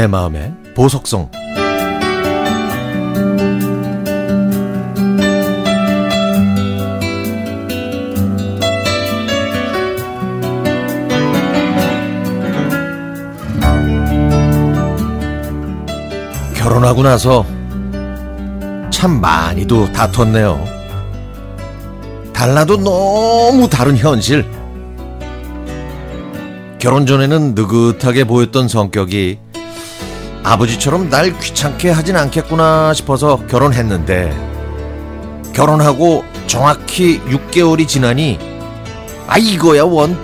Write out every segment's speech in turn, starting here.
내 마음의 보석성 결혼하고 나서 참 많이도 다퉜네요. 달라도 너무 다른 현실. 결혼 전에는 느긋하게 보였던 성격이 아버지처럼 날 귀찮게 하진 않겠구나 싶어서 결혼했는데 결혼하고 정확히 6개월이 지나니 아 이거야 원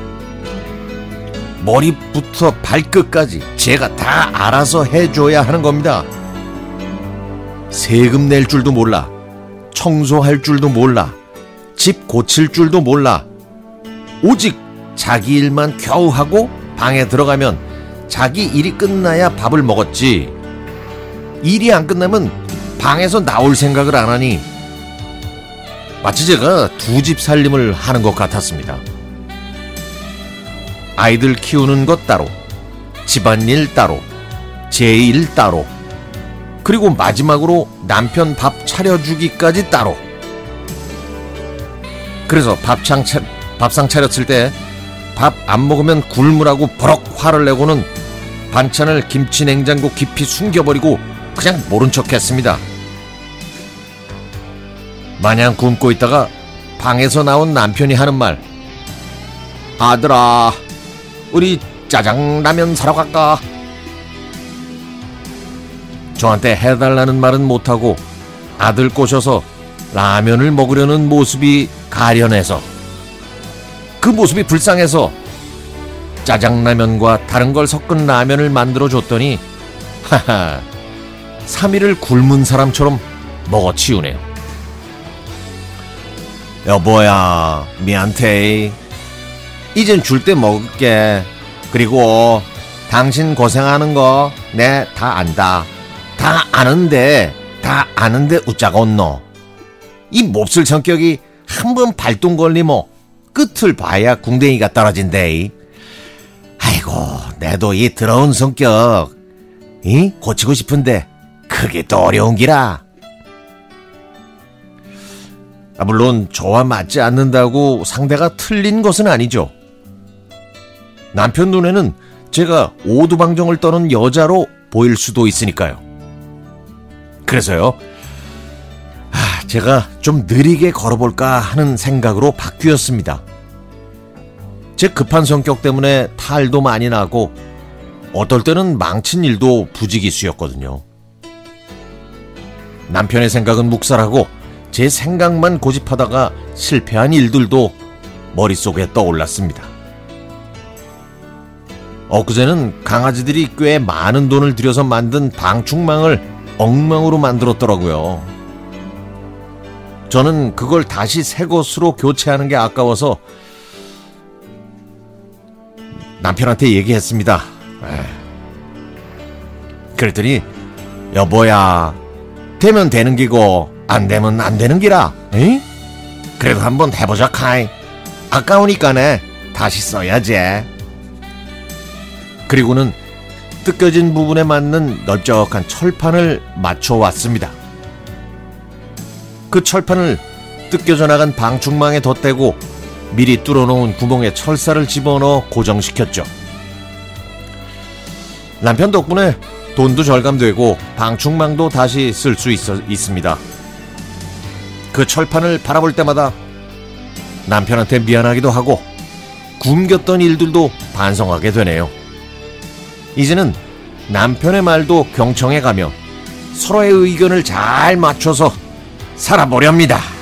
머리부터 발끝까지 제가 다 알아서 해줘야 하는 겁니다. 세금 낼 줄도 몰라 청소할 줄도 몰라 집 고칠 줄도 몰라 오직 자기 일만 겨우 하고 방에 들어가면 자기 일이 끝나야 밥을 먹었지. 일이 안 끝나면 방에서 나올 생각을 안 하니 마치 제가 두 집 살림을 하는 것 같았습니다. 아이들 키우는 것 따로, 집안일 따로, 제 일 따로, 그리고 마지막으로 남편 밥 차려주기까지 따로. 그래서 밥상, 차, 밥상 차렸을 때 밥 안 먹으면 굶으라고 버럭 화를 내고는 반찬을 김치 냉장고 깊이 숨겨버리고 그냥 모른 척 했습니다. 마냥 굶고 있다가 방에서 나온 남편이 하는 말. 아들아, 우리 짜장라면 사러 갈까? 저한테 해달라는 말은 못하고 아들 꼬셔서 라면을 먹으려는 모습이 가련해서 그 모습이 불쌍해서 짜장라면과 다른 걸 섞은 라면을 만들어 줬더니 하하 3일을 굶은 사람처럼 먹어치우네요. 여보야 미안테 이젠 줄 때 먹을게. 그리고 당신 고생하는 거 내 다 안다. 다 아는데 다 아는데 웃자겠노. 이 몹쓸 성격이 한 번 발동 걸리면 끝을 봐야 궁뎅이가 떨어진대 아이고 내도 이 더러운 성격 이 고치고 싶은데 그게 또 어려운 기라 아, 물론 저와 맞지 않는다고 상대가 틀린 것은 아니죠. 남편 눈에는 제가 오두방정을 떠는 여자로 보일 수도 있으니까요. 그래서요, 아, 제가 좀 느리게 걸어볼까 하는 생각으로 바뀌었습니다. 제 급한 성격 때문에 탈도 많이 나고, 어떨 때는 망친 일도 부지기수였거든요. 남편의 생각은 묵살하고, 제 생각만 고집하다가 실패한 일들도 머릿속에 떠올랐습니다. 엊그제는 강아지들이 꽤 많은 돈을 들여서 만든 방충망을 엉망으로 만들었더라고요. 저는 그걸 다시 새 것으로 교체하는 게 아까워서 남편한테 얘기했습니다. 에이. 그랬더니 여보야 되면 되는 기고 안 되면 안 되는 기라. 에이? 그래도 한번 해보자 카이. 아까우니까네 다시 써야지. 그리고는 뜯겨진 부분에 맞는 넓적한 철판을 맞춰 왔습니다. 그 철판을 뜯겨져 나간 방충망에 덧대고 미리 뚫어놓은 구멍에 철사를 집어넣어 고정시켰죠. 남편 덕분에 돈도 절감되고 방충망도 다시 쓸 수 있습니다. 그 철판을 바라볼 때마다 남편한테 미안하기도 하고 굶겼던 일들도 반성하게 되네요. 이제는 남편의 말도 경청해 가며 서로의 의견을 잘 맞춰서 살아보렵니다.